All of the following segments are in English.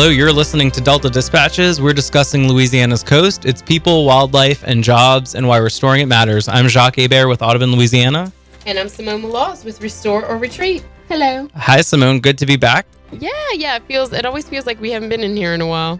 Hello, you're listening to Delta Dispatches. We're discussing Louisiana's coast, its people, wildlife, and jobs, and why restoring it matters. I'm Jacques Hebert with Audubon, Louisiana. And I'm Simone Maloz with Restore or Retreat. Hello. Hi, Simone. Good to be back. Yeah, yeah. It feels. It always feels like we haven't been in here in a while.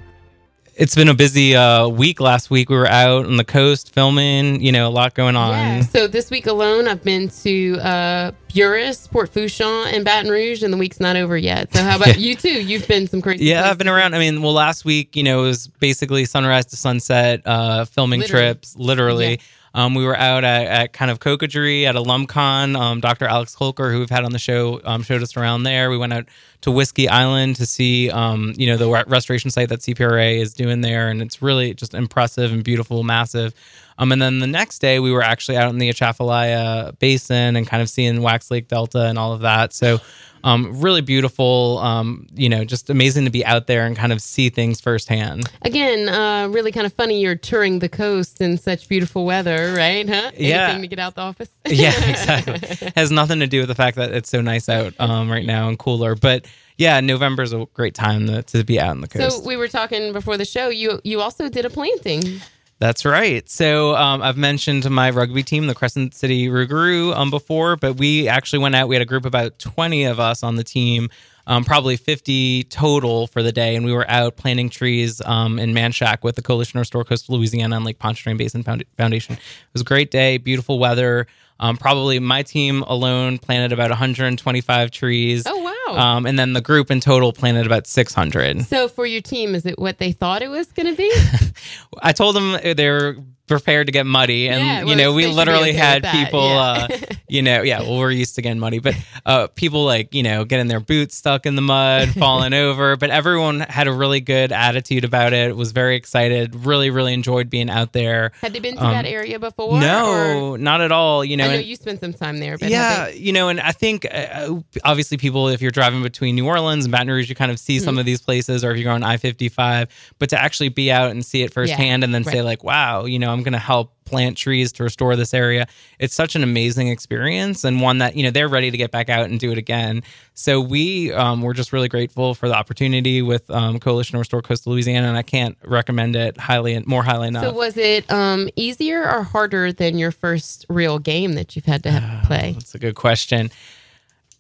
It's been a busy uh, week. Last week we were out on the coast filming. You know, a lot going on. Yeah. So this week alone, I've been to uh, Buras, Port Fourchon, and Baton Rouge, and the week's not over yet. So how about you too? You've been some crazy. Yeah, places. I've been around. I mean, well, last week, you know, it was basically sunrise to sunset uh, filming Literally. trips, literally. Yeah. Um, we were out at, at kind of Cocodrie at LUMCON. Um, Dr. Alex Kolker, who we've had on the show, um, showed us around there. We went out to Whiskey Island to see, um, you know, the restoration site that CPRA is doing there, and it's really just impressive and beautiful, massive. Um, and then the next day, we were actually out in the Atchafalaya Basin and kind of seeing Wax Lake Delta and all of that. So, um, really beautiful. Um, you know, just amazing to be out there and kind of see things firsthand. Again, uh, really kind of funny. You're touring the coast in such beautiful weather, right? Huh? Yeah. Anything to get out the office. yeah, exactly. Has nothing to do with the fact that it's so nice out um, right now and cooler. But yeah, November is a great time to, to be out on the coast. So we were talking before the show. You you also did a planting. That's right. So um, I've mentioned my rugby team, the Crescent City Rougarou, um, before, but we actually went out. We had a group of about 20 of us on the team, um, probably 50 total for the day, and we were out planting trees um, in Manchac with the Coalition to Restore Coastal Louisiana and Lake Pontchartrain Basin Foundation. It was a great day, beautiful weather. Um, probably my team alone planted about 125 trees. Oh wow. Um, and then the group in total planted about 600. so for your team, is it what they thought it was going to be? I told them they were prepared to get muddy, and Yeah, you know we literally okay had people, yeah. uh, you know, yeah, well we're used to getting muddy, but uh, people like you know getting their boots stuck in the mud, falling over, but everyone had a really good attitude about it. Was very excited, really, really enjoyed being out there. Had they been to Um, that area before? no, or- not at all. You know, I know and- you spent some time there, but yeah, have you know, and I think uh, obviously people, if you're driving between New Orleans and Baton Rouge, you kind of see Mm-hmm. some of these places, or if you're going I 55, but to actually be out and see it firsthand and then say, like, wow, you know, I'm going to help plant trees to restore this area. It's such an amazing experience and one that, you know, they're ready to get back out and do it again. So we um, were just really grateful for the opportunity with um, Coalition to Restore Coastal Louisiana, and I can't recommend it highly, more highly enough. So was it um, easier or harder than your first real game that you've had to have play? That's a good question.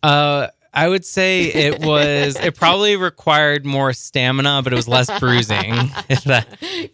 Uh, I would say it was. it probably required more stamina, but it was less bruising.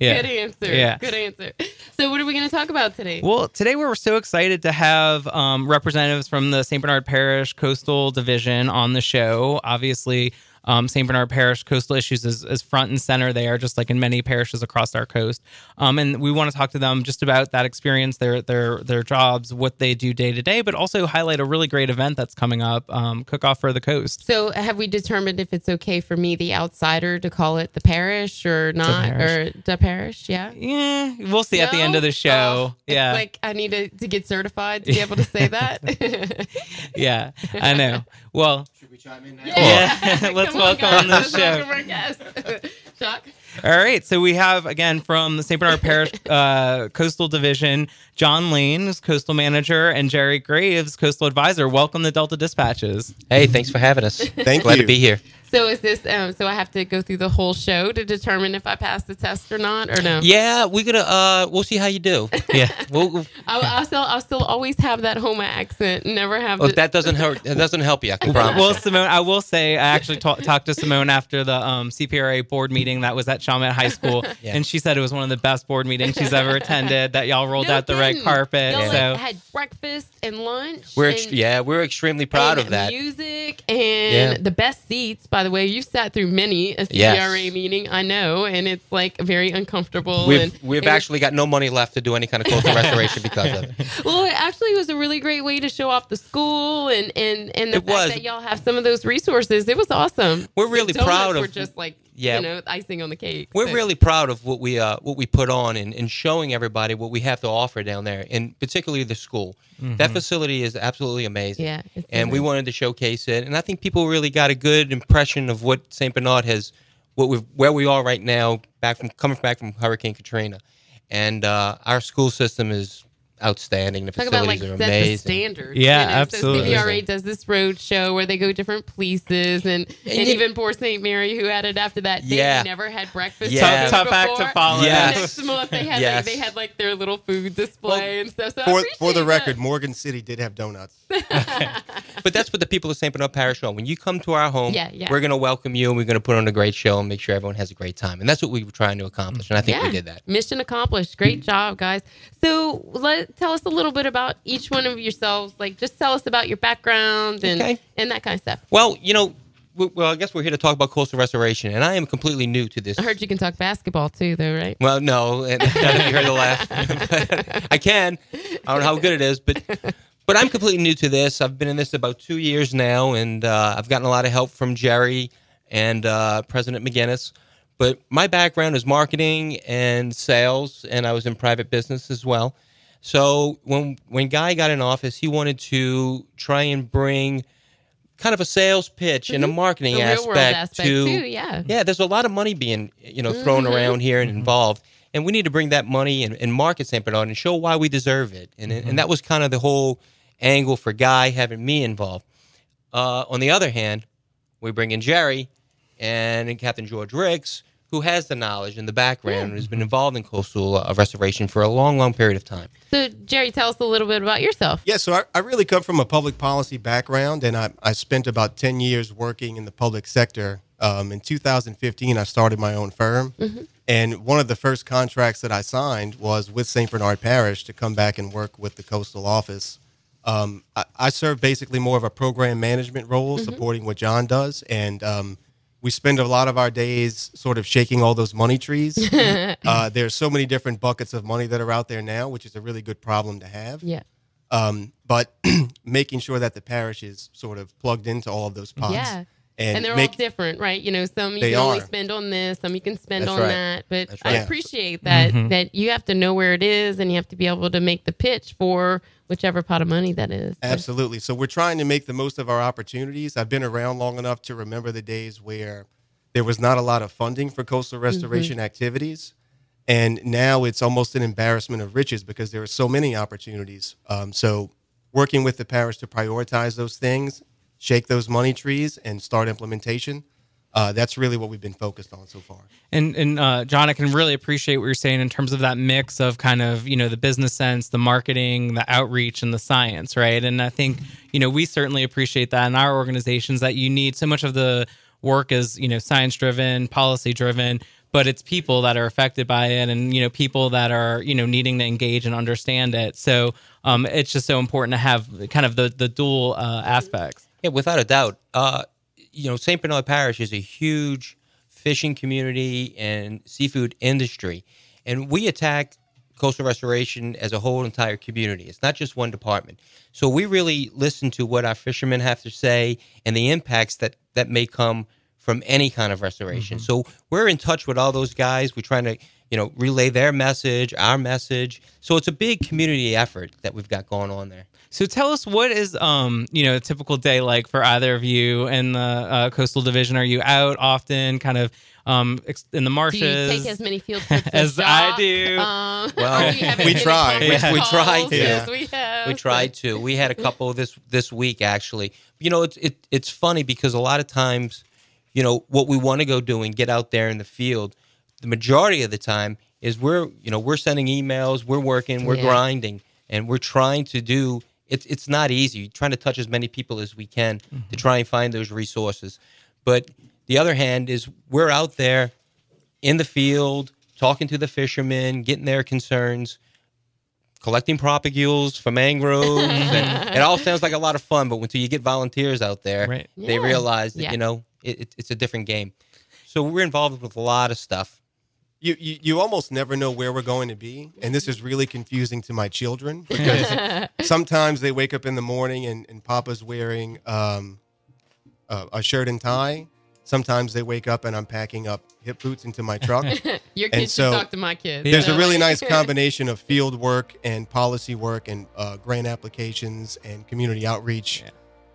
Yeah. Good answer. Yeah. Good answer. So what are we going to talk about today? Well, today we're so excited to have um, representatives from the St. Bernard Parish Coastal Division on the show. Obviously, um, St. Bernard Parish coastal issues is, is front and center there, just like in many parishes across our coast. Um, and we want to talk to them just about that experience, their their their jobs, what they do day to day, but also highlight a really great event that's coming up, um, Cook Off for the Coast. so have we determined if it's okay for me, the outsider, to call it the parish or not, parish. or the parish? Yeah. Yeah, we'll see at the end of the show. Oh, it's yeah, like I need to, to get certified to be able to say that. yeah, I know. Well, we chime in now? Yeah, let's Come on, welcome guys. on the show. our guest. Chuck. All right, so we have again from the St. Bernard Parish uh, Coastal Division, John Lane, who's Coastal Manager, and Jerry Graves, Coastal Advisor. Welcome to Delta Dispatches. Hey, thanks for having us. Thank Glad you. to be here. So is this? Um, so I have to go through the whole show to determine if I pass the test or not, or no? Yeah, we're gonna. Uh, we'll see how you do. Yeah, We'll, we'll- I'll, I'll still, I'll still always have that Houma accent. Never have. oh, the, that doesn't hurt. That doesn't help you. I can promise. well, Simone, I will say I actually ta- talked to Simone after the um, CPRA board meeting that was at Chalmette High School, Yeah. and she said it was one of the best board meetings she's ever attended. That y'all rolled No out the red carpet. Y'all, So like, had breakfast and lunch. we're and, ex- yeah, we're extremely proud and of that. Music and Yeah. the best seats. By the way, You've sat through many a CPRA Yes. meeting. I know, and it's like very uncomfortable. We've and, we've and actually got no money left to do any kind of coastal restoration because of it. Well, it actually was a really great way to show off the school and and and the It fact was. that y'all have some of those resources. It was awesome. We're really proud of- Were just like Yeah. you know icing on the cake. We're So- really proud of what we uh, what we put on and, and showing everybody what we have to offer down there, and particularly the school. That facility is absolutely amazing. Yeah, it's and we wanted to showcase it, and I think people really got a good impression of what Saint Bernard has, what we where we are right now, back from coming back from Hurricane Katrina, and uh, our school system is outstanding. The Talk about like facilities set the amazing. standard. Yeah, So absolutely. CPRA does this road show where they go different places, and, and, you- even poor St. Mary, who had it after that, they Yeah. never had breakfast. Yeah. Tough, tough act to follow. Yes. Next month they had Yes. like, they had like their little food display and stuff. So For, for the that. record, Morgan City did have donuts. But that's what the people of St. Bernard Parish know. When you come to our home, Yeah, yeah. we're going to welcome you and we're going to put on a great show and make sure everyone has a great time. And that's what we were trying to accomplish. And I think we did that. Mission accomplished. Great mm. job, guys. So, let tell us a little bit about each one of yourselves. Like, just tell us about your background and Okay. and that kind of stuff. Well, you know, w- well, I guess we're here to talk about coastal restoration, and I am completely new to this. I heard you can talk basketball too, though, right? Well, no, and I don't know if you heard the laugh. I can. I don't know how good it is, but but I'm completely new to this. I've been in this about two years now, and uh, I've gotten a lot of help from Jerry and uh, President McInnis. But my background is marketing and sales, and I was in private business as well. So when when Guy got in office, he wanted to try and bring kind of a sales pitch and a marketing Mm-hmm. The aspect, aspect to too, yeah. yeah, there's a lot of money being you know thrown Mm-hmm. around here and involved, and we need to bring that money and, and market St. Bernard and show why we deserve it. And and that was kind of the whole angle for Guy having me involved. Uh, on the other hand, we bring in Jerry and Captain George Ricks, who has the knowledge and the background and has been involved in coastal uh, restoration for a long, long period of time. So, Jerry, tell us a little bit about yourself. Yeah, so I, I really come from a public policy background, and I, I spent about 10 years working in the public sector. Um, in 2015, I started my own firm, and one of the first contracts that I signed was with St. Bernard Parish to come back and work with the coastal office. Um, I, I serve basically more of a program management role, supporting what John does, and um, we spend a lot of our days sort of shaking all those money trees. uh, there's so many different buckets of money that are out there now, which is a really good problem to have Yeah. um, but making sure that the parish is sort of plugged into all of those pots. Yeah. And, And, they're make, all different, right? You know, some you They can only spend on this, some you can spend That's on right. that. But That's I right. appreciate that Mm-hmm. that you have to know where it is and you have to be able to make the pitch for whichever pot of money that is. Absolutely. So we're trying to make the most of our opportunities. I've been around long enough to remember the days where there was not a lot of funding for coastal restoration activities. And now it's almost an embarrassment of riches because there are so many opportunities. Um, so working with the parish to prioritize those things, shake those money trees, and start implementation. Uh, that's really what we've been focused on so far. And and uh, John, I can really appreciate what you're saying in terms of that mix of kind of you know the business sense, the marketing, the outreach, and the science, right? And I think you know we certainly appreciate that in our organizations that you need so much of the work is you know science driven, policy driven, but it's people that are affected by it, and you know people that are you know needing to engage and understand it. So um, it's just so important to have kind of the the dual uh, aspects. Yeah, without a doubt. Uh, you know, St. Bernard Parish is a huge fishing community and seafood industry, and we attack coastal restoration as a whole entire community. It's not just one department. So we really listen to what our fishermen have to say and the impacts that that may come from any kind of restoration. So we're in touch with all those guys. We're trying to, you know, relay their message, our message. So it's a big community effort that we've got going on there. So tell us what is um you know a typical day like for either of you in the uh, coastal division? Are you out often, kind of um in the Do marshes? you take as many field trips As as, I do. Um, Well, do you have we as try. conference Yeah. We calls try to. Yeah. we have? We tried to. We had a couple this this week actually. You know, it's it, it's funny because a lot of times, you know, what we want to go do and get out there in the field, the majority of the time is we're you know we're sending emails, we're working, we're Yeah. grinding, and we're trying to do. It's it's not easy. You're trying to touch as many people as we can to mm-hmm. try and find those resources, but the other hand is we're out there in the field talking to the fishermen, getting their concerns collecting propagules for mangroves and it all sounds like a lot of fun but until you get volunteers out there Right. they Yeah. realize that Yeah. you know it, it, it's a different game so we're involved with a lot of stuff you, you you almost never know where we're going to be. And this is really confusing to my children because sometimes they wake up in the morning and, and papa's wearing um, a, a shirt and tie. Sometimes they wake up and i'm packing up hip boots into my truck. Your And kids so- should talk to my kids. there's So, a really nice combination of field work and policy work and uh, grant applications and community outreach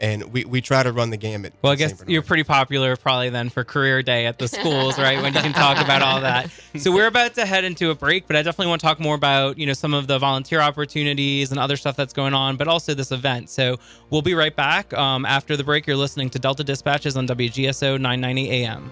and we, we try to run the gamut. Well, I guess you're pretty popular probably then for career day at the schools, right? When you can talk about all that. So we're about to head into a break, but I definitely want to talk more about, you know, some of the volunteer opportunities and other stuff that's going on, but also this event. So we'll be right back. Um, after the break, you're listening to Delta Dispatches on WGSO 990 AM.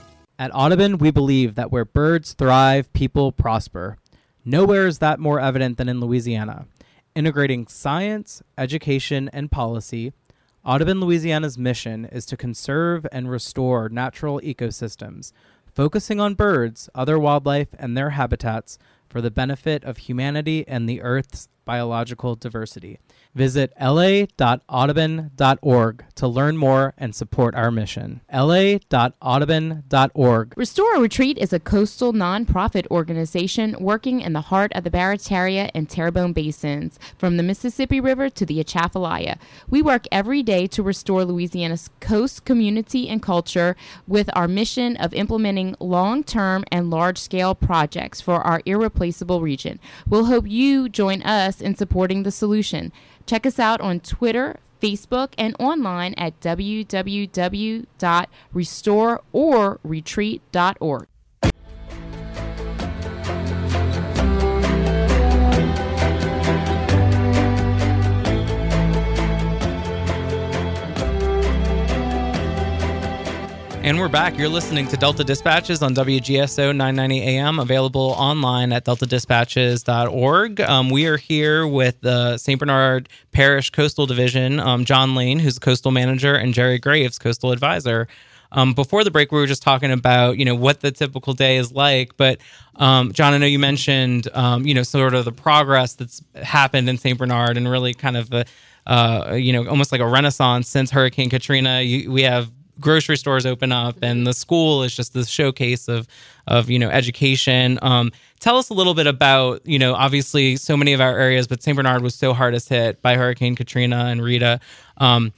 At Audubon, we believe that where birds thrive, people prosper. Nowhere is that more evident than in Louisiana. Integrating science, education, and policy, Audubon, Louisiana's mission is to conserve and restore natural ecosystems, focusing on birds, other wildlife, and their habitats for the benefit of humanity and the Earth's biological diversity. Visit la.audubon.org to learn more and support our mission. la.audubon.org. Restore a Retreat is a coastal nonprofit organization working in the heart of the Barataria and Terrebonne basins, from the Mississippi River to the Atchafalaya. We work every day to restore Louisiana's coast community and culture with our mission of implementing long term and large scale projects for our irreplaceable region. We'll hope you join us in supporting the solution. Check us out on Twitter, Facebook, and online at www.restoreorretreat.org. And we're back. You're listening to Delta Dispatches on WGSO 990 AM, available online at deltadispatches.org. Um, we are here with the St. Bernard Parish Coastal Division, um, John Lane, who's the coastal manager, and Jerry Graves, coastal advisor. Um, before the break, we were just talking about you know what the typical day is like. But um, John, I know you mentioned um, you know sort of the progress that's happened in St. Bernard, and really kind of a, uh, you know almost like a renaissance since Hurricane Katrina. You, we have grocery stores open up and the school is just the showcase of of you know education. Um, tell us a little bit about you know obviously so many of our areas but st bernard was so hardest hit by hurricane katrina and rita. Um,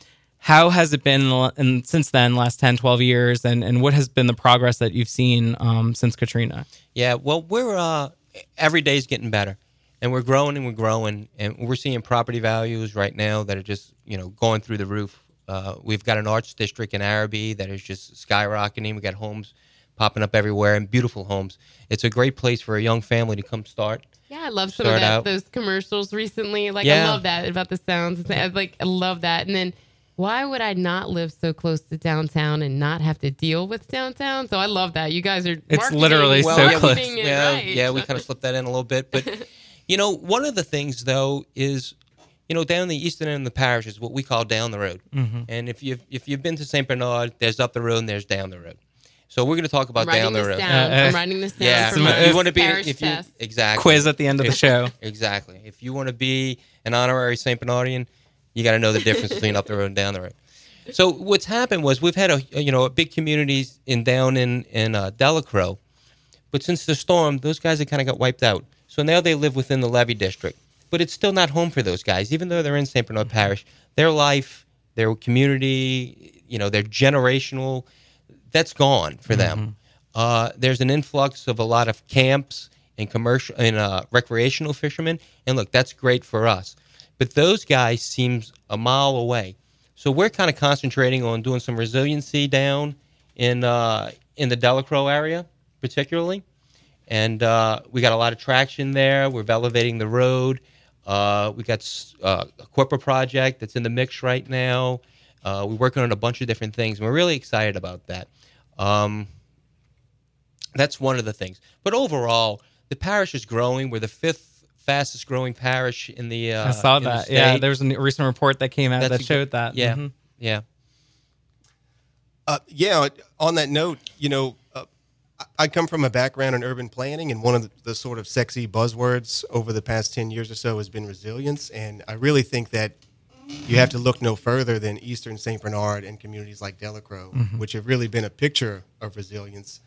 how has it been in, in, since then last 10 12 years? And and what has been the progress that you've seen um, since katrina? Yeah, well, we're uh, every day's getting better, and we're growing and we're growing, and we're seeing property values right now that are just you know going through the roof. Uh, we've got an arts district in Arabi that is just skyrocketing. We got homes popping up everywhere and beautiful homes. It's a great place for a young family to come start. Yeah, I love some of that, out. those commercials recently. Like, I love that about the sounds. I like, I love that. And then, why would I not live so close to downtown and not have to deal with downtown? So I love that. You guys are. It's marketing- literally so close. yeah, right. yeah, we kind of slipped that in a little bit, but you know, one of the things though is, you know, down the eastern end of the parish is what we call down the road, Mm-hmm. and if you have if you've been to Saint Bernard, there's up the road and there's down the road. So we're going to talk about down the this road. down. Uh, uh, I'm writing this down. Yeah, for if you want to be parish if you test. exactly quiz at the end of the show Exactly. If you want to be an honorary St. Bernardian, you got to know the difference between up the road and down the road. So what's happened was we've had a you know a big communities in down in in uh, Delacroix, but since the storm, those guys have kind of got wiped out. So now they live within the levee district, but it's still not home for those guys, even though they're in St. Bernard Parish. Their life, their community, you know, their generational, that's gone for them. Uh, there's an influx of a lot of camps and commercial and uh, recreational fishermen, and look, that's great for us. But those guys seems a mile away, so we're kind of concentrating on doing some resiliency down in uh, in the Delacroix area, particularly, and uh, we got a lot of traction there. We're elevating the road. Uh, we got uh, a corporate project that's in the mix right now. Uh, we're working on a bunch of different things. and We're really excited about that. Um, that's one of the things. But overall, the parish is growing. We're the fifth fastest growing parish in the. Uh, i saw in the that yeah there was a recent report that came out That's that a- showed that Yeah, Mhm. yeah. Uh, yeah. On that note, you know, I- come from a background in urban planning, and one of the, the sort of sexy buzzwords over the past ten years or so has been resilience. And I really think that you have to look no further than Eastern St. Bernard and communities like Delacroix, which have really been a picture of resilience,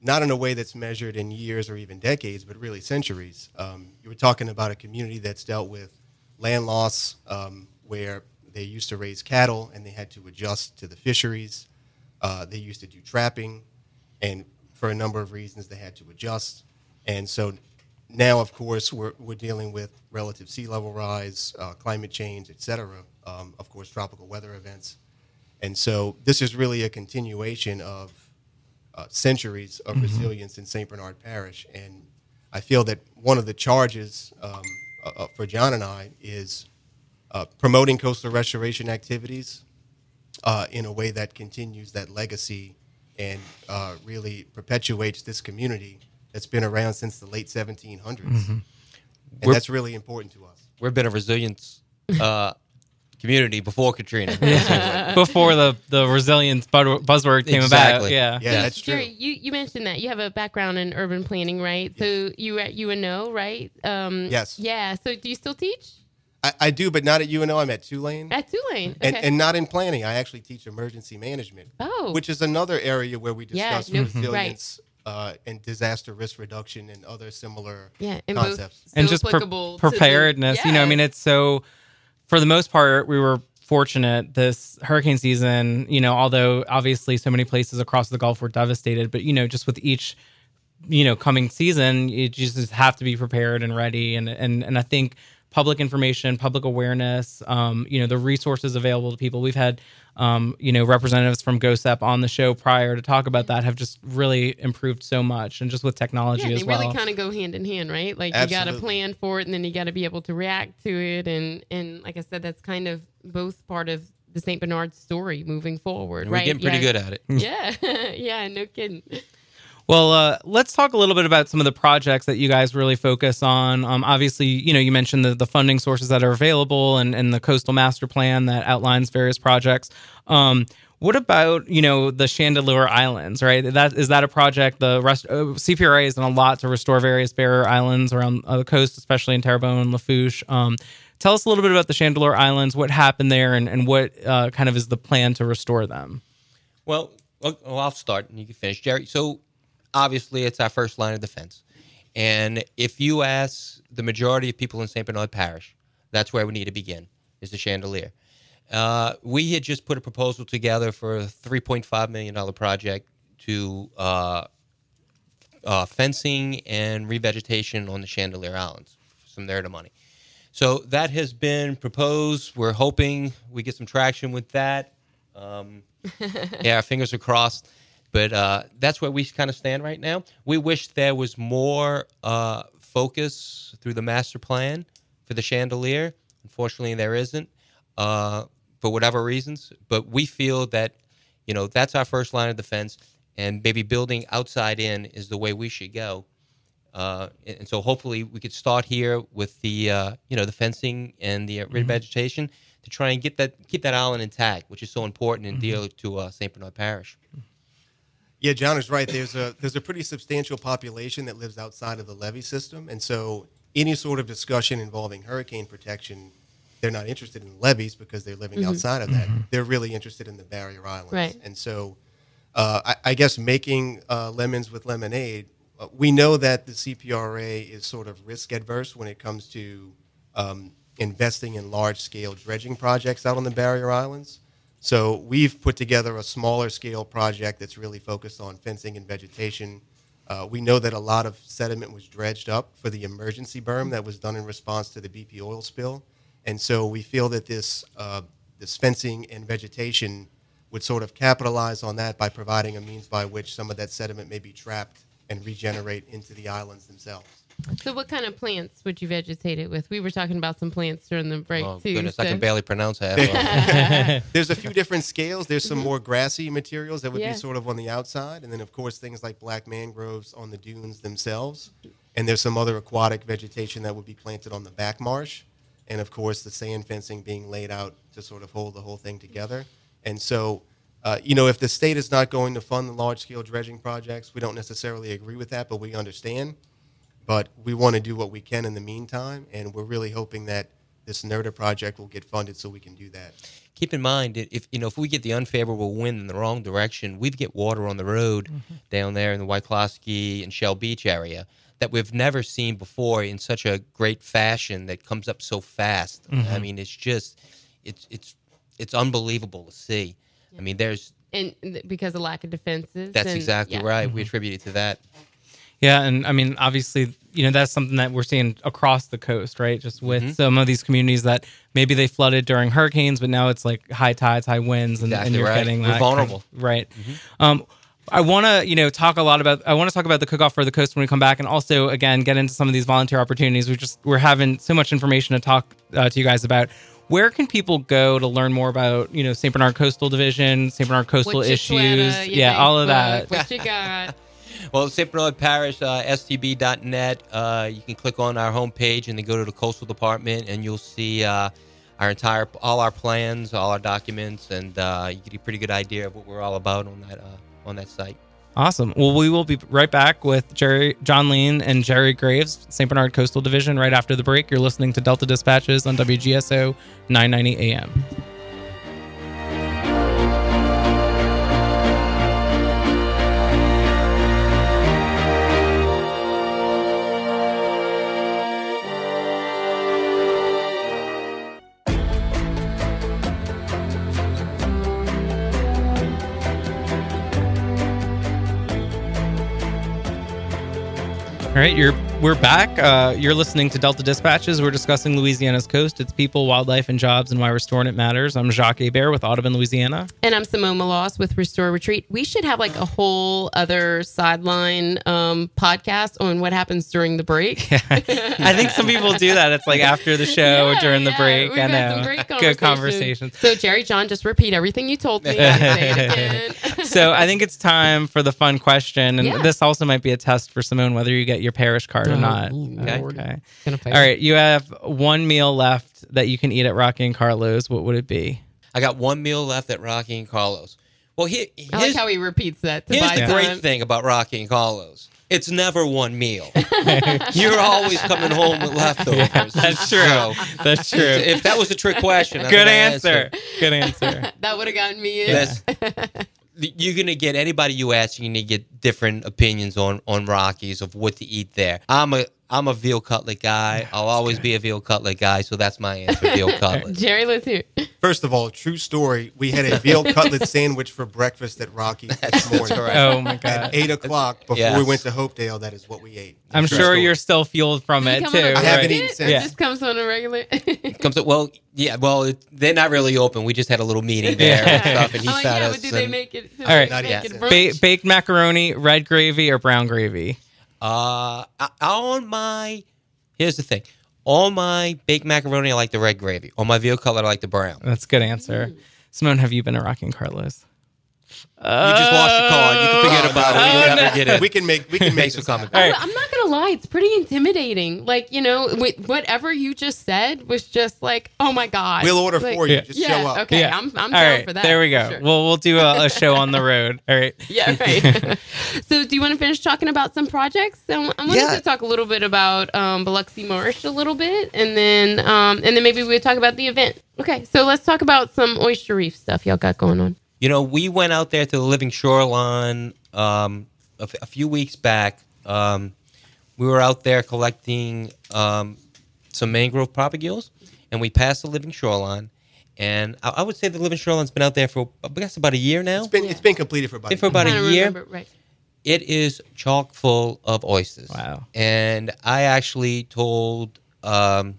not in a way that's measured in years or even decades, but really centuries. Um, you were talking about a community that's dealt with land loss, um, where they used to raise cattle and they had to adjust to the fisheries. Uh, they used to do trapping, and for a number of reasons, they had to adjust. And so now, of course, we're, we're dealing with relative sea level rise, uh, climate change, et cetera, um, of course, tropical weather events. And so this is really a continuation of uh, centuries of resilience in St. Bernard Parish. And I feel that one of the charges um, uh, uh, for John and I is uh, promoting coastal restoration activities uh, in a way that continues that legacy and uh, really perpetuates this community that's been around since the late 1700s. And We're- that's really important to us. We've been a resilience uh, community before Katrina. Before the the resilience buzzword came about. Exactly. Yeah. Yeah, that's true. Jerry, you, you mentioned that you have a background in urban planning, right? So you were at UNO, right? Um, Yes. Yeah. So do you still teach I, I do, but not at UNO. I'm at Tulane. at Tulane? Okay. and, and not in planning. I actually teach emergency management, oh, which is another area where we discuss no- resilience uh, and disaster risk reduction and other similar yeah, and concepts. both and just pre- applicable to the- preparedness. You know, I mean, it's so. For the most part, we were fortunate this hurricane season. You know, although obviously so many places across the Gulf were devastated, but you know, just with each you know coming season, you just have to be prepared and ready. And and and I think public information, public awareness, um, you know, the resources available to people. We've had um, you know representatives from GOHSEP on the show prior to talk about that have just really improved so much, and just with technology Yeah, as they well. They really kind of go hand in hand, right? Like you got to plan for it, and then you got to be able to react to it, and and like I said, that's kind of both part of the Saint Bernard story moving forward, And we're getting pretty yeah. good at it. Yeah, yeah, no kidding. Well, uh, let's talk a little bit about some of the projects that you guys really focus on. Um, obviously, you know, you mentioned the, the funding sources that are available and, and the coastal master plan that outlines various projects. Um, what about you know the Chandeleur Islands? Right, that is that a project? The rest uh, CPRA has done a lot to restore various barrier islands around uh, the coast, especially in Terrebonne and Lafourche. Um, tell us a little bit about the Chandeleur Islands. What happened there, and, and what uh, kind of is the plan to restore them? Well, well, I'll start and you can finish, Jerry. So, obviously, it's our first line of defense. And if you ask the majority of people in St. Bernard Parish, that's where we need to begin, is the Chandeleur. Uh, we had just put a proposal together for a $3.5 million project to uh, uh, fencing and revegetation on the Chandeleur Islands, some NRDA money. So that has been proposed. We're hoping we get some traction with that. Um, yeah, our fingers are crossed. But uh, that's where we kind of stand right now. We wish there was more uh, focus through the master plan for the Chandeleur. Unfortunately, there isn't uh, for whatever reasons. But we feel that you know that's our first line of defense, and maybe building outside in is the way we should go. Uh, and so hopefully we could start here with the uh, you know the fencing and the uh, revegetation to try and get that keep that island intact, which is so important and dear to uh, St. Bernard Parish. Yeah, John is right. There's a there's a pretty substantial population that lives outside of the levee system, and so any sort of discussion involving hurricane protection, they're not interested in levees because they're living outside of that. They're really interested in the barrier islands, Right. and so uh, I, I guess making uh, lemons with lemonade. Uh, we know that the CPRA is sort of risk adverse when it comes to um, investing in large scale dredging projects out on the barrier islands. So we've put together a smaller scale project that's really focused on fencing and vegetation. Uh, we know that a lot of sediment was dredged up for the emergency berm that was done in response to the BP oil spill, and so we feel that this uh, this fencing and vegetation would sort of capitalize on that by providing a means by which some of that sediment may be trapped and regenerate into the islands themselves. So, what kind of plants would you vegetate it with? We were talking about some plants during the break Oh too. goodness, I can barely pronounce that. There's a few different scales. There's some more grassy materials that would Yeah. be sort of on the outside, and then of course things like black mangroves on the dunes themselves. And there's some other aquatic vegetation that would be planted on the back marsh, and of course the sand fencing being laid out to sort of hold the whole thing together. And so Uh, you know, if the state is not going to fund the large scale dredging projects, we don't necessarily agree with that, but we understand. But we want to do what we can in the meantime, and we're really hoping that this NRDA project will get funded so we can do that. keep in mind if you know if we get the unfavorable wind in the wrong direction, we get water on the road mm-hmm. down there in the Yscloskey and Shell Beach area that we've never seen before in such a great fashion that comes up so fast. I mm-hmm. mean, it's just it's it's it's unbelievable to see. I mean, there's and because of lack of defenses. that's and- exactly yeah. right. We mm-hmm. attribute it to that. Yeah, and I mean, obviously, you know, that's something that we're seeing across the coast, right? Just with Mm-hmm. some of these communities that maybe they flooded during hurricanes, but now it's like high tides, high winds, and, and you're right. getting We're that kind- vulnerable. right? Um, I want to, you know, talk a lot about. I want to talk about the cook-off for the coast when we come back, and also again get into some of these volunteer opportunities. We just we're having so much information to talk uh, to you guys about. Where can people go to learn more about, you know, St. Bernard Coastal Division, St. Bernard Coastal What's issues, Twitter, your yeah, all of that. What you got? Well. Bernard Parish, uh, stb.net. Uh, you can click on our homepage and then go to the coastal department, and you'll see uh, our entire, all our plans, all our documents, and uh, you get a pretty good idea of what we're all about on that uh, on that site. Awesome. Well, we will be right back with Jerry, John Lane, and Jerry Graves, St. Bernard Coastal Division, right after the break. You're listening to Delta Dispatches on WGSO 990 AM. All right, you're we're back. Uh, you're listening to Delta Dispatches. We're discussing Louisiana's coast, its people, wildlife, and jobs, and why restoring it matters. I'm Jacques Hebert with Audubon, Louisiana. And I'm Simone Maloz with Restore Retreat. We should have like a whole other sideline um, podcast on what happens during the break. I think some people do that. It's like after the show or Yeah, during the break. we've I know. some great Good conversations. conversations. So, Jerry John, just repeat everything you told me. Say it again. So I think it's time for the fun question, and Yeah. this also might be a test for Simone whether you get your parish card or Oh, not. Lord. Okay. All right. You have one meal left that you can eat at Rocky and Carlos. What would it be? I got one meal left at Rocky and Carlos. Well, here, I like how he repeats that. To here's buy the great time. thing about Rocky and Carlos. It's never one meal. You're always coming home with leftovers. That's true. So, That's true. if that was a trick question, Good gonna answer. Good answer. That would have gotten me in. That's, you're gonna get anybody you ask. You're gonna get different opinions on on Rockies of what to eat there. I'm a I'm a veal cutlet guy. I'll always be a veal cutlet guy. So that's my answer, veal cutlet. Jerry, let's hear. First of all, true story. We had a veal cutlet sandwich for breakfast at Rocky this morning. correct. Oh my god. At eight o'clock before Yes. we went to Hopedale, that is what we ate. I'm sure story. you're still fueled from Did it it too. come on haven't right? eaten budget? since. It just comes on a regular. Comes up. Well, yeah. Well, it, they're not really open. We just had a little meeting there and stuff, and he I'm like, fed yeah, us. but do they make it? All right. they make Not it Ba- baked macaroni, red gravy, or brown gravy? Uh, on my here's the thing. On my baked macaroni, I like the red gravy. On my veal cutlet, I like the brown. That's a good answer. Simone, have you been a Rocky and Carlos? You just lost your card. You can forget Oh, about it. we You can- never get it. We can make we can make Thanks for this coming. happen. All right. I'm not gonna lie, it's pretty intimidating. Like you know, wh- whatever you just said was just like, oh my god. We'll order Like, for you. Yeah. Just yeah, show up. okay, Yeah. I'm I'm All down right, for that. there we go. Sure. Well, we'll do a, a show on the road. All right. yeah, right. so, do you want to finish talking about some projects? I w- I wanted Yeah. to talk a little bit about um, Biloxi Marsh a little bit, and then um, and then maybe we would talk about the event. Okay, so let's talk about some Oyster Reef stuff y'all got going on. You know, we went out there to the Living Shoreline um, a, f- a few weeks back. Um, we were out there collecting um, some mangrove propagules, and we passed the Living Shoreline. And I, I would say the Living Shoreline's been out there for, I guess, about a year now. It's been it's been completed for about Been for a about Kinda a year. remember- right? It is chock full of oysters. Wow. And I actually told um,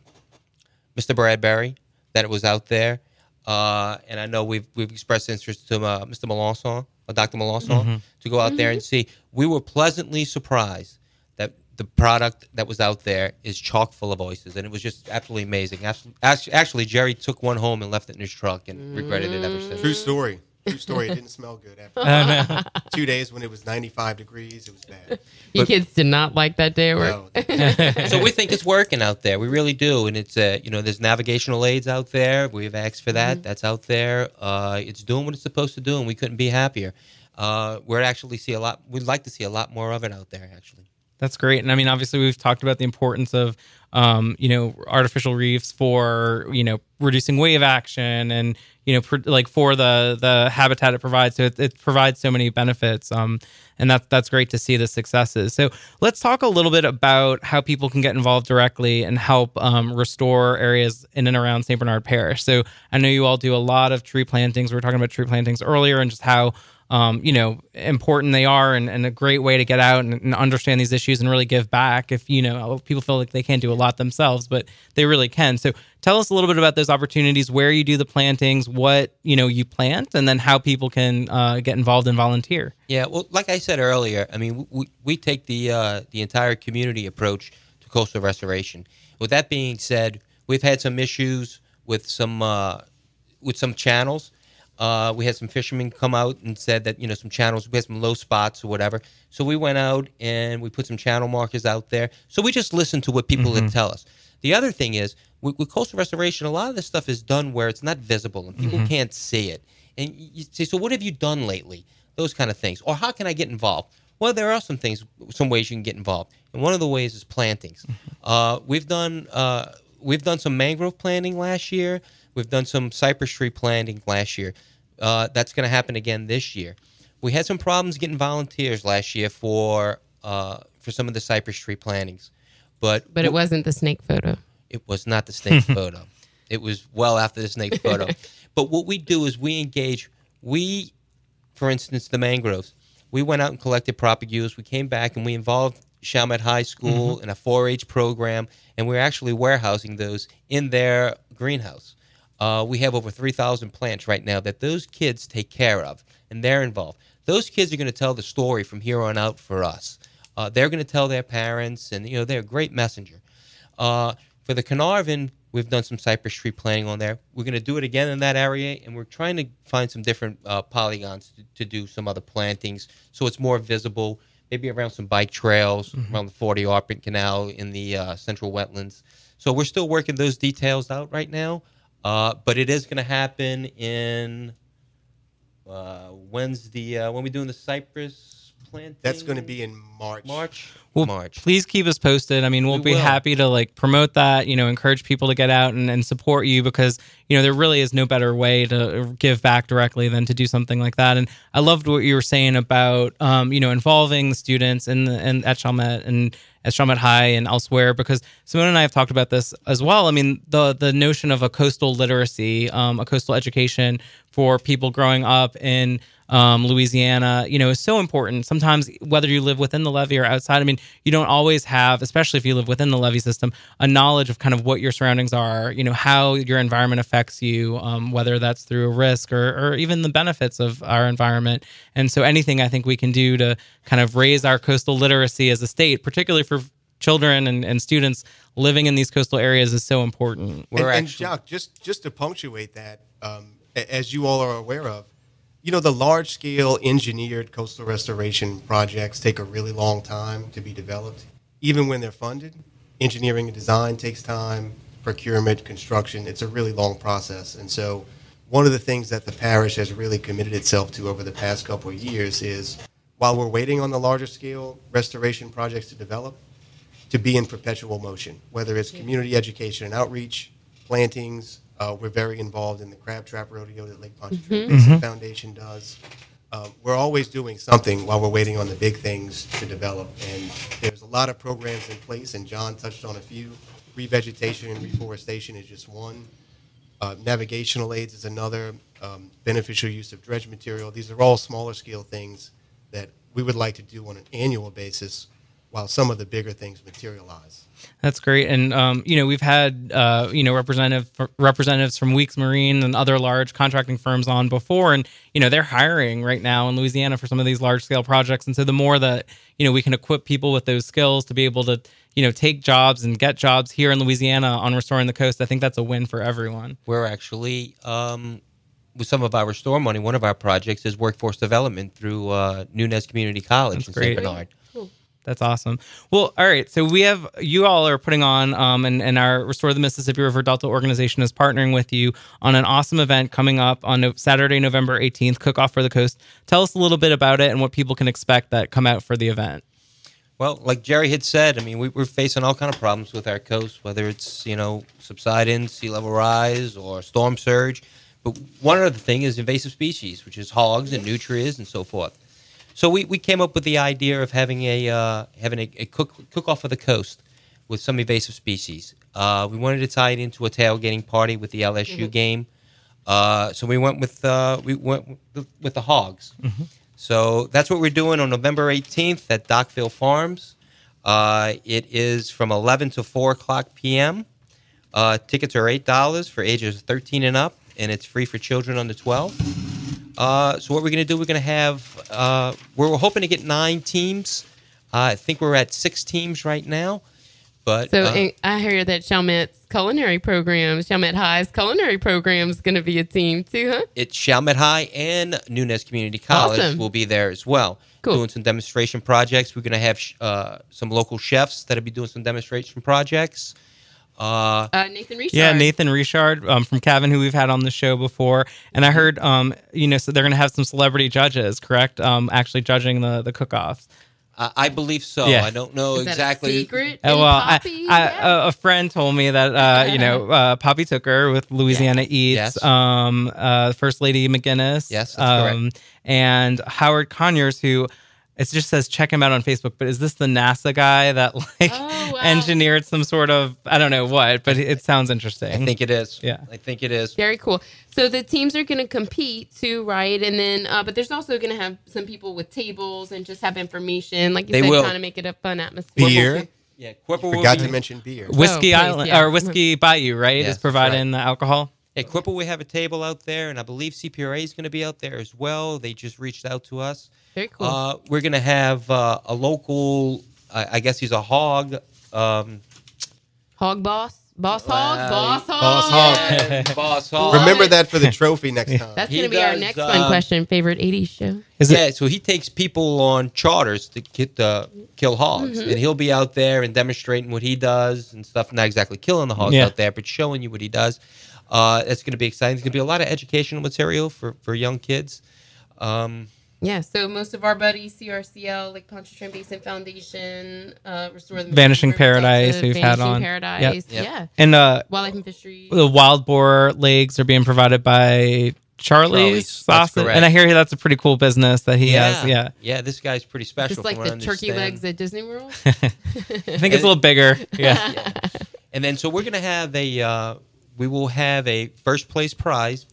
Mr. Bradbury that it was out there. Uh, and I know we've we've expressed interest to uh, Mr. Melancon, uh, Dr. Melancon, to go out there and see. We were pleasantly surprised that the product that was out there is chock full of oysters, and it was just absolutely amazing. Actually, actually, Jerry took one home and left it in his truck and regretted it ever since. True story. True story. It didn't smell good after Oh, no. two days when it was 95 degrees. It was bad. Your kids did not like that day at work. No, so we think it's working out there. We really do, and it's uh, you know there's navigational aids out there. We've asked for that. That's out there. Uh, it's doing what it's supposed to do, and we couldn't be happier. Uh, we're actually see a lot. We'd like to see a lot more of it out there. Actually, That's great. And I mean, obviously, we've talked about the importance of, um, you know, artificial reefs for, you know, reducing wave action and, you know, pr- like for the the habitat it provides. So it, it provides so many benefits. Um, and that's that's great to see the successes. So let's talk a little bit about how people can get involved directly and help um, restore areas in and around St. Bernard Parish. So I know you all do a lot of tree plantings. We were talking about tree plantings earlier and just how um, you know, important they are and, and a great way to get out and, and understand these issues and really give back if, you know, people feel like they can't do a lot themselves, but they really can. So tell us a little bit about those opportunities, where you do the plantings, what, you know, you plant, and then how people can uh, get involved and volunteer. yeah. Well, like I said earlier, I mean we we take the uh, the entire community approach to coastal restoration. With that being said, we've had some issues with some uh, with some channels. Uh, we had some fishermen come out and said that you know some channels we had some low spots or whatever. So we went out and we put some channel markers out there. So we just listened to what people would tell us. The other thing is with, with coastal restoration, a lot of this stuff is done where it's not visible and people can't see it. And you say, so what have you done lately? Those kind of things, or how can I get involved? Well, there are some things, some ways you can get involved, and one of the ways is plantings. Uh, we've done uh, we've done some mangrove planting last year. We've done some cypress tree planting last year. Uh, that's going to happen again this year. We had some problems getting volunteers last year for uh, for some of the cypress tree plantings, but But it wasn't the snake photo. it was not the snake photo. It was well after the snake photo. But what we do is we engage. We, for instance, the mangroves. We went out and collected propagules. We came back and we involved Chalmette High School in a 4-H program, and we're actually warehousing those in their greenhouse. Uh, we have over 3,000 plants right now that those kids take care of, and they're involved. Those kids are going to tell the story from here on out for us. Uh, they're going to tell their parents, and you know they're a great messenger. Uh, for the Caernarvon, we've done some cypress tree planting on there. We're going to do it again in that area, and we're trying to find some different uh, polygons to, to do some other plantings so it's more visible. Maybe around some bike trails, around the 40 Arpent Canal in the uh, central wetlands. So we're still working those details out right now, uh, but it is going to happen in uh, when's the uh, when we doing the cypress planting? that's going to be in March. March. Well, March. please keep us posted. I mean, we'll We be will. happy to like promote that, you know, encourage people to get out and, and support you because, you know, there really is no better way to give back directly than to do something like that. And I loved what you were saying about, um, you know, involving the students and, and at Chalmette and at Chalmette High and elsewhere because Simone and I have talked about this as well. I mean, the the notion of a coastal literacy, um, a coastal education for people growing up in um, Louisiana, you know, is so important. Sometimes, whether you live within the levee or outside, I mean, you don't always have, especially if you live within the levee system, a knowledge of kind of what your surroundings are, you know, how your environment affects you, um, whether that's through a risk or, or even the benefits of our environment. And so, anything I think we can do to kind of raise our coastal literacy as a state, particularly for children and, and students living in these coastal areas, is so important. We're and, and actually- Jacques, just just to punctuate that, um, as you all are aware of, you know, the large scale engineered coastal restoration projects take a really long time to be developed, even when they're funded. Engineering and design takes time, procurement, construction, it's a really long process. And so, one of the things that the parish has really committed itself to over the past couple of years is while we're waiting on the larger scale restoration projects to develop, to be in perpetual motion, whether it's community education and outreach, plantings. Uh, we're very involved in the crab trap rodeo that Lake Pontchartrain Basin Foundation does. Um, we're always doing something while we're waiting on the big things to develop. And there's a lot of programs in place, and John touched on a few. Revegetation and reforestation is just one. Uh, navigational aids is another. Um, beneficial use of dredge material. These are all smaller scale things that we would like to do on an annual basis, while some of the bigger things materialize. That's great, and um, you know we've had uh, you know representative representatives from Weeks Marine and other large contracting firms on before, and you know they're hiring right now in Louisiana for some of these large scale projects. And so the more that you know we can equip people with those skills to be able to you know take jobs and get jobs here in Louisiana on restoring the coast, I think that's a win for everyone. We're actually um, with some of our restore money, one of our projects is workforce development through uh, Nunez Community College That's in great. St. Bernard. That's awesome. Well, all right. So we have you all are putting on, um, and, and our Restore the Mississippi River Delta organization is partnering with you on an awesome event coming up on Saturday, November 18th, Cook Off for the Coast. Tell us a little bit about it and what people can expect that come out for the event. Well, like Jerry had said, I mean, we, we're facing all kind of problems with our coast, whether it's you know subsidence, sea level rise, or storm surge. But one other thing is invasive species, which is hogs and nutrients and so forth. So we, we came up with the idea of having a uh, having a, a cook cook off of the coast with some invasive species. Uh, we wanted to tie it into a tailgating party with the LSU game. Uh, so we went with uh, we went with the, with the hogs. So that's what we're doing on November 18th at Docville Farms. Uh, it is from 11 to 4 o'clock p.m. Uh, tickets are eight dollars for ages 13 and up, and it's free for children under 12. Uh, so what we're going to do, we're going to have uh, we're hoping to get nine teams. Uh, I think we're at six teams right now, but So uh, I hear that Chalmette's culinary program, Chalmette High's culinary program is going to be a team too, huh? it's Chalmette High and Nunez Community College Awesome. will be there as well. Cool. Doing some demonstration projects. We're going to have sh- uh, some local chefs that'll be doing some demonstration projects. Uh, Uh, Nathan Richard. Yeah, Nathan Richard um, from Cavan, who we've had on the show before, and I heard, um, you know, so they're going to have some celebrity judges, correct? Um, actually judging the the cook-offs. I, I believe so. Yeah. I don't know Is that a exactly. secret? Oh, And well, I, Poppy? I, Yeah. a, a friend told me that uh, you know uh, Poppy Tooker with Louisiana Eats, Yes. um, uh, First Lady McInnis, Yes, that's um, and Howard Conyers, who it just says check him out on Facebook. But is this the NASA guy that like Oh, wow. engineered some sort of I don't know what, but it sounds interesting. I think it is. Yeah. I think it is. Very cool. So the teams are going to compete too, right? And then, uh, but there's also going to have some people with tables and just have information, like you They said, will. kind of make it a fun atmosphere. Beer. Yeah, Corporal will Forgot be- to mention beer. Whiskey Oh, Island yeah. or Whiskey Bayou, right? Yes, is that's providing the alcohol. Yeah, Quipple, we have a table out there, and I believe CPRA is going to be out there as well. They just reached out to us. Very cool. Uh, we're going to have uh, a local, I, I guess he's a hog. Um, hog boss, boss Wow. hog, boss hog. Boss hog. boss hog. Remember that for the trophy next time. That's He going to be our does, next uh, fun question. Favorite '80s show? Is yeah, it? so he takes people on charters to get the kill hogs, Mm-hmm. and he'll be out there and demonstrating what he does and stuff. Not exactly killing the hogs Yeah. out there, but showing you what he does. Uh, it's going to be exciting. There's going to be a lot of educational material for for young kids. Um, Yeah. So most of our buddies, CRCL, like Pontchartrain Basin Foundation, uh, Restore the Vanishing Mississippi River Paradise, we've had on. Paradise. Yep. Yeah. And uh, Wildlife and Fisheries. the wild boar legs are being provided by Charlie's, Charlie's, that's Sausage. correct. And I hear that's a pretty cool business that he has. Yeah. yeah. This guy's pretty special. Just like from what I the turkey legs at Disney World. I think it's a little bigger. Yeah. And then so we're going to have a uh, we will have a first place prize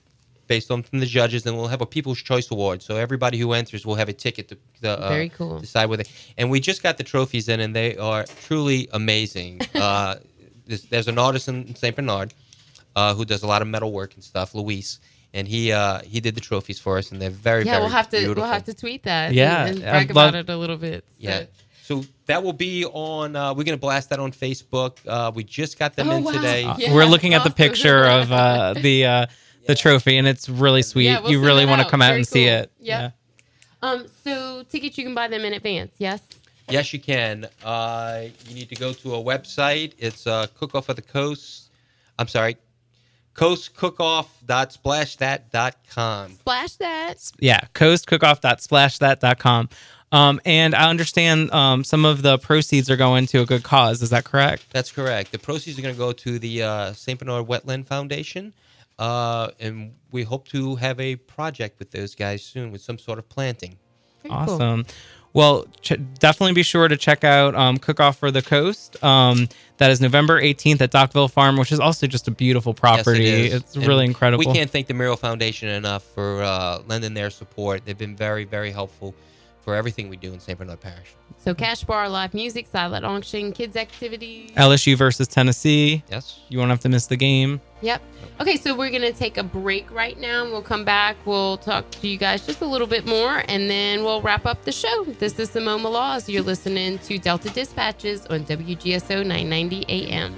based on from the judges, and we'll have a People's Choice Award. So everybody who enters will have a ticket to, to uh, Very cool. decide whether. And we just got the trophies in, and they are truly amazing. uh, there's, there's an artist in Saint Bernard uh, who does a lot of metal work and stuff, Luis. And he uh, he did the trophies for us, and they're very yeah, very we'll have to beautiful. we'll have to tweet that. Yeah, and, and brag about it a little bit. So- Yeah. So that will be on. Uh, we're going to blast that on Facebook. Uh, we just got them Oh, in wow. today. Uh, Yeah, We're looking at the picture of uh, the the trophy, and it's really sweet. Yeah, we'll you really want to come out Very and see it. Yep. Um, so tickets you can buy them in advance. Yes. Yes, you can. Uh, you need to go to a website. It's uh, Cook Off of the Coast. I'm sorry, coastcookoff.splashthat.com. Splash that. Dot com. Splash that. Yeah, coastcookoff.splashthat.com. Um, and I understand um, some of the proceeds are going to a good cause. Is that correct? That's correct. The proceeds are going to go to the uh, St. Bernard Wetland Foundation. Uh, and we hope to have a project with those guys soon with some sort of planting. Very cool. Awesome. Well, ch- definitely be sure to check out um, Cook Off for the Coast. Um, that is November 18th at Docville Farm, which is also just a beautiful property. Yes, it is. It's And really incredible. We can't thank the Meraux Foundation enough for uh, lending their support. They've been very, very helpful for everything we do in St. Bernard Parish. So cash bar, live music, silent auction, kids activities. LSU versus Tennessee. Yes. You won't have to miss the game. Yep. Okay, so we're gonna take a break right now. We'll come back. We'll talk to you guys just a little bit more, and then we'll wrap up the show. This is Simone Maloz. You're listening to Delta Dispatches on WGSO 990 AM.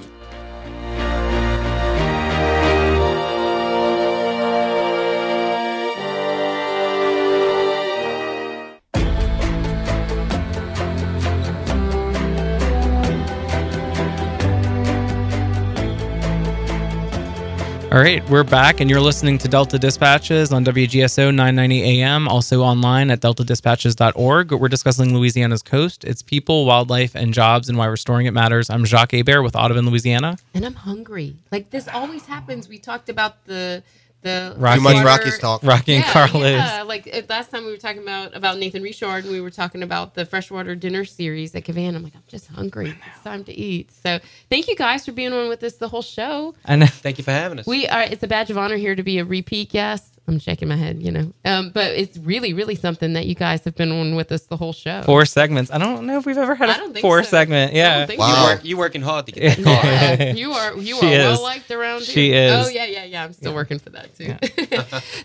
All right, we're back, and you're listening to Delta Dispatches on WGSO 990 AM, also online at deltadispatches.org. We're discussing Louisiana's coast, its people, wildlife, and jobs, and why restoring it matters. I'm Jacques Hebert with Audubon, Louisiana. And I'm hungry. Like this always happens. We talked about the the Rocky- Too much water- Rocky's talk. Rocky and yeah, Carlo's. Yeah, like uh, last time we were talking about about Nathan Richard, and we were talking about the freshwater dinner series at Cavan. I'm like, I'm just hungry. It's time to eat. So thank you guys for being on with us the whole show. And Thank you for having us. We are. It's a badge of honor here to be a repeat guest. I'm shaking my head, you know. Um, but it's really, really something that you guys have been on with us the whole show. four segments. I don't know if we've ever had a four so. segment. Yeah. don't think Wow. you so. work, you working hard to get that car. Yeah, you are you She are is. well liked around She here. is. Oh yeah, yeah, yeah. I'm still working for that too.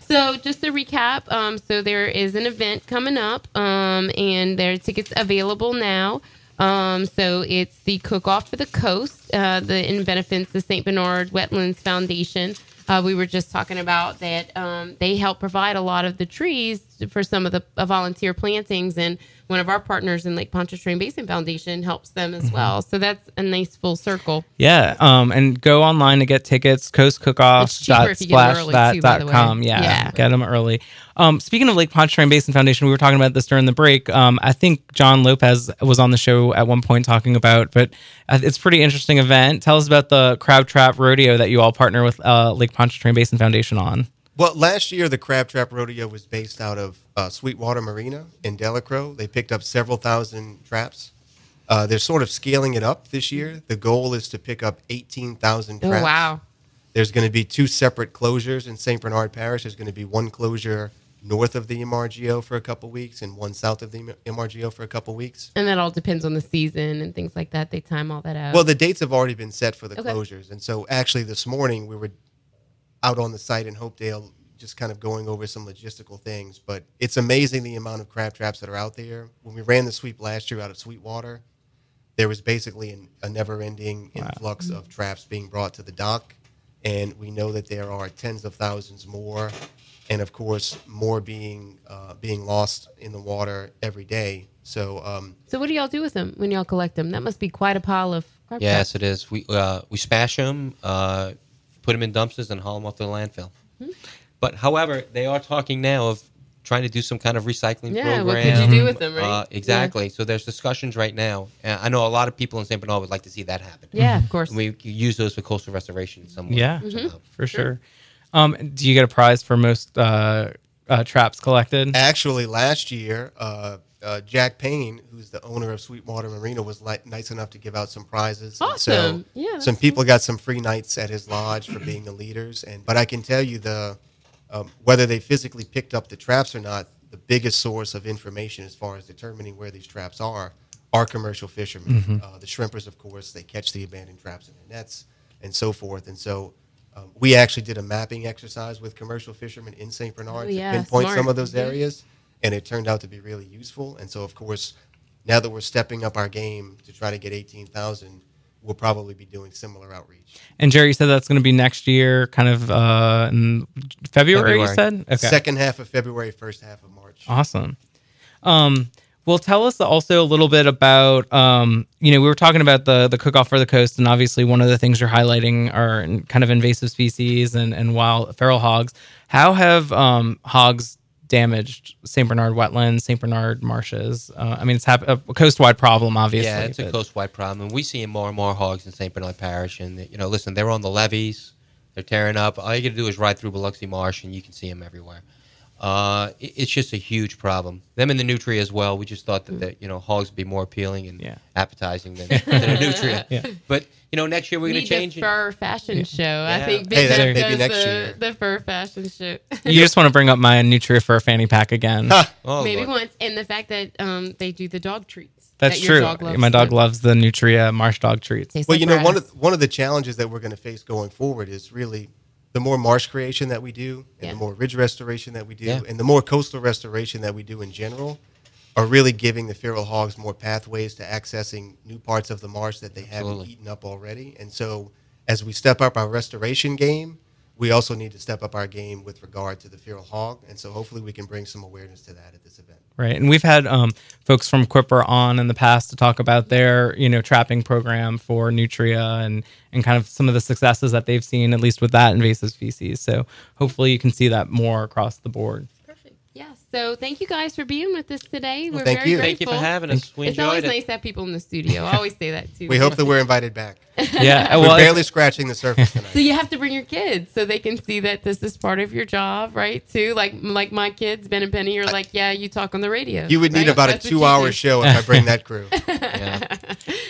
so just to recap, um, so there is an event coming up, um, and there are tickets available now. Um, so it's the cook off for the coast, uh, the in benefits the St. Bernard Wetlands Foundation. Uh, we were just talking about that um, they help provide a lot of the trees for some of the uh, volunteer plantings, and one of our partners in Lake Pontchartrain Basin Foundation helps them Mm-hmm. as well. So that's a nice full circle. Yeah. Um, and go online to get tickets, It's cheaper if you get them early, too, by the Yeah, Yeah. Get them early. Um, speaking of Lake Pontchartrain Basin Foundation, we were talking about this during the break. Um, I think John Lopez was on the show at one point talking about, but uh, it's a pretty interesting event. Tell us about the Crab Trap Rodeo that you all partner with uh, Lake Pontchartrain Basin Foundation on. Well, last year the Crab Trap Rodeo was based out of uh, Sweetwater Marina in Delacroix. They picked up several thousand traps. Uh, they're sort of scaling it up this year. The goal is to pick up 18,000 Oh traps. wow! There's going to be two separate closures in St. Bernard Parish. There's going to be one closure north of the MRGO for a couple weeks and one south of the MRGO for a couple weeks. And that all depends on the season and things like that. They time all that out. Well, the dates have already been set for the Okay. closures. And so actually this morning we were out on the site in Hopedale just kind of going over some logistical things. But it's amazing the amount of crab traps that are out there. When we ran the sweep last year out of Sweetwater, there was basically an, a never-ending influx of traps being brought to the dock. And we know that there are tens of thousands more. And of course, more being uh, being lost in the water every day. So um, so what do y'all do with them when y'all collect them? That must be quite a pile of. crab Yes, it is. We uh, we smash them, uh, put them in dumpsters, and haul them off to the landfill. Hmm. But however, they are talking now of trying to do some kind of recycling Yeah, program. what could you do with them, right? Uh, exactly. So there's discussions right now. And I know a lot of people in St. Bernard would like to see that happen. Yeah, of course. And we could use those for coastal restoration in some way. Yeah, for sure. Um, do you get a prize for most uh, uh, traps collected? Actually, last year, uh, Jack Payne, who's the owner of Sweetwater Marina, was li- nice enough to give out some prizes. Awesome. So Yeah, that's some people got some free nights at his lodge for being the leaders. And but I can tell you the um, whether they physically picked up the traps or not, the biggest source of information as far as determining where these traps are are commercial fishermen. Uh, the shrimpers, of course, they catch the abandoned traps in their nets and so forth. And so. Um, we actually did a mapping exercise with commercial fishermen in St. Bernard Oh, yeah, to pinpoint smart. some of those areas and it turned out to be really useful. And so, of course, now that we're stepping up our game to try to get 18,000, we'll probably be doing similar outreach. And Jerry, you said that's going to be next year, kind of uh, in February, You said okay, Second half of February, first half of March. awesome. Um, well, tell us also a little bit about, um, you know, we were talking about the the cook off for the coast, and obviously one of the things you're highlighting are kind of invasive species and and wild feral hogs. How have um, hogs damaged St. Bernard wetlands, St. Bernard marshes? Uh, I mean, it's hap- a coast-wide problem, obviously. Yeah, it's a but- coast-wide problem. And we see more and more hogs in St. Bernard Parish. And, you know, listen, they're on the levees. They're tearing up. All you got to do is ride through Biloxi Marsh, and you can see them everywhere. Uh, it- it's just a huge problem. Them and the nutria as well. We just thought that, the, you know, hogs would be more appealing and Yeah. appetizing than, than a nutria. Yeah. But, you know, next year we're going to change the it. fur fashion show. I Yeah. think Hey, Big that Bear may be does next the, year. the fur fashion show. You just want to bring up my Nutria fur fanny pack again. Oh, Maybe Lord. once, and the fact that um, they do the dog treats. That's that true. dog My dog to- loves the Nutria marsh dog treats. tastes Well, like you know, one of one of the challenges that we're going to face going forward is really the more marsh creation that we do, and Yeah. the more ridge restoration that we do, Yeah. and the more coastal restoration that we do in general, are really giving the feral hogs more pathways to accessing new parts of the marsh that they haven't eaten up already. And so, as we step up our restoration game, we also need to step up our game with regard to the feral hog, and so hopefully we can bring some awareness to that at this event. Right, and we've had um, folks from CWPPRA on in the past to talk about their, you know, trapping program for nutria and and kind of some of the successes that they've seen, at least with that invasive species. So hopefully you can see that more across the board. Perfect. Yeah. So thank you guys for being with us today. We're thank very you. grateful. Thank you for having us. We It's always it. nice to have people in the studio. I always say that too. We hope that we're invited back. Yeah, We're well, barely scratching the surface tonight. So you have to bring your kids so they can see that this is part of your job, right? Too like like my kids, Ben and Penny, are like, yeah, you talk on the radio. You would need right? about a That's what you two-hour show if I bring that crew. Yeah.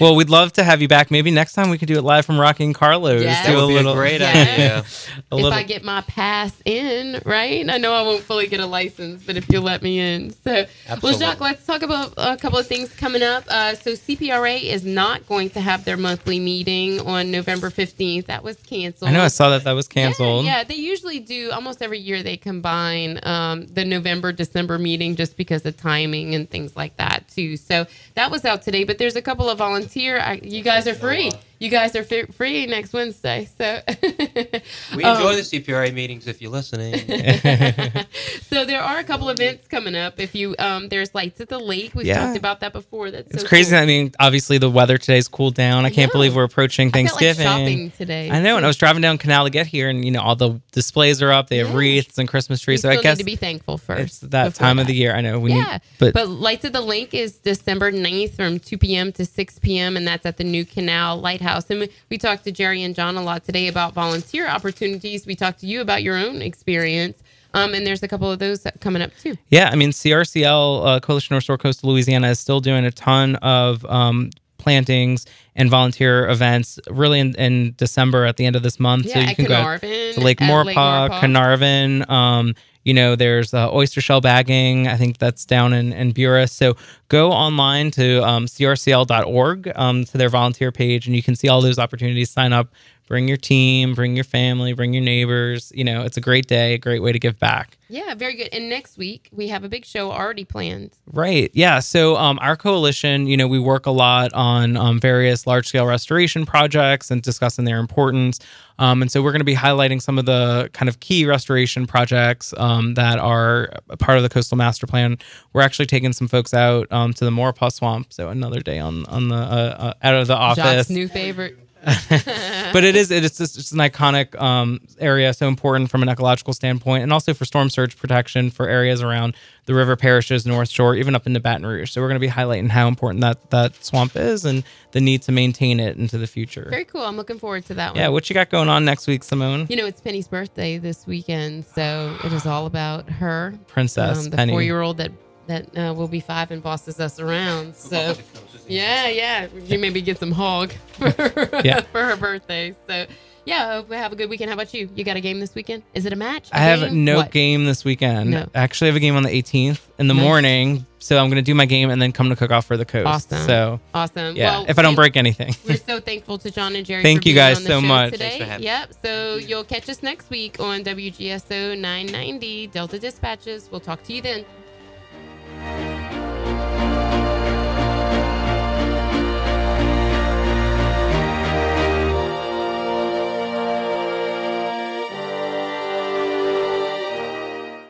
well, we'd love to have you back. Maybe next time we could do it live from Rocking Carlo's. Yeah. Do That a would be little, a great Yeah. idea. a if little. I get my pass in, right? I know I won't fully get a license, but if you let me in. So, well, Absolutely. Jacques, let's talk about a couple of things coming up. Uh, so, CPRA is not going to have their monthly meeting on November 15th. That was canceled. I know I saw that that was canceled. Yeah, yeah, they usually do almost every year. They combine um, the November December meeting just because of timing and things like that too. So that was out today. But there's a couple of volunteer. I, you guys are free. You guys are fi- free next Wednesday. So We Um, enjoy the CPRA meetings if you're listening. so there are a couple events coming up. If you um, there's lights at the lake. We've Yeah. talked about that before. That's It's so crazy. cool. I mean, obviously the weather today's cooled down. I can't know. believe we're approaching Thanksgiving. I felt like Thanksgiving. shopping today. I know, and I was driving down Canal to get here, and you know all the displays are up. They have Yeah. wreaths and Christmas We trees. So still I guess need to be thankful first. it's that before time of the year. I know we yeah, need, but, but Lights at the Lake is December 9th from 2 p.m. to 6 p.m. and that's at the New Canal Lighthouse. And we, we talked to Jerry and John a lot today about volunteer opportunities. We talked to you about your own experience, um, and there's a couple of those coming up too. yeah, I mean CRCL uh, Coalition Restore Coastal Louisiana is still doing a ton of um, plantings and volunteer events. Really in, in December at the end of this month, Yeah, so you can go to Lake Maurepas, Lake. Caernarvon. Um, you know, there's uh, oyster shell bagging. I think that's down in, in Buras. So go online to um, crcl.org um, to their volunteer page, and you can see all those opportunities. Sign up, bring your team, bring your family, bring your neighbors. You know, it's a great day, a great way to give back. Yeah, very good. And next week we have a big show already planned. Right. Yeah. So um, our coalition, you know, we work a lot on um, various large scale restoration projects and discussing their importance. Um, and so we're going to be highlighting some of the kind of key restoration projects um, that are a part of the coastal master plan. We're actually taking some folks out um, to the Maurepas Swamp. So another day on on the uh, uh, out of the office new favorite. but it is it's just it's an iconic um, area, so important from an ecological standpoint, and also for storm surge protection for areas around the river parishes, North Shore, even up into Baton Rouge. So we're going to be highlighting how important that that swamp is and the need to maintain it into the future. Very cool. I'm looking forward to that one. yeah, what you got going on next week, Simone? You know, it's Penny's birthday this weekend, so it is all about her. Princess um, the Penny. four-year-old that that uh, will be five and bosses us around. So, yeah, yeah, you maybe get some hog for, Yeah. for her birthday. So, yeah, I hope we have a good weekend. How about you? You got a game this weekend? Is it a match? a I have game? no What? game this weekend. No. I actually have a game on the 18th in the Nice. morning, so I'm going to do my game and then come to cook off for the coast. Awesome. So Awesome. yeah, Well, if I don't we- break anything. We're so thankful to John and Jerry. Thank for you being guys on the so much. Today. Thanks for having Yep. So you'll catch us next week on WGSO 990 Delta Dispatches. We'll talk to you then.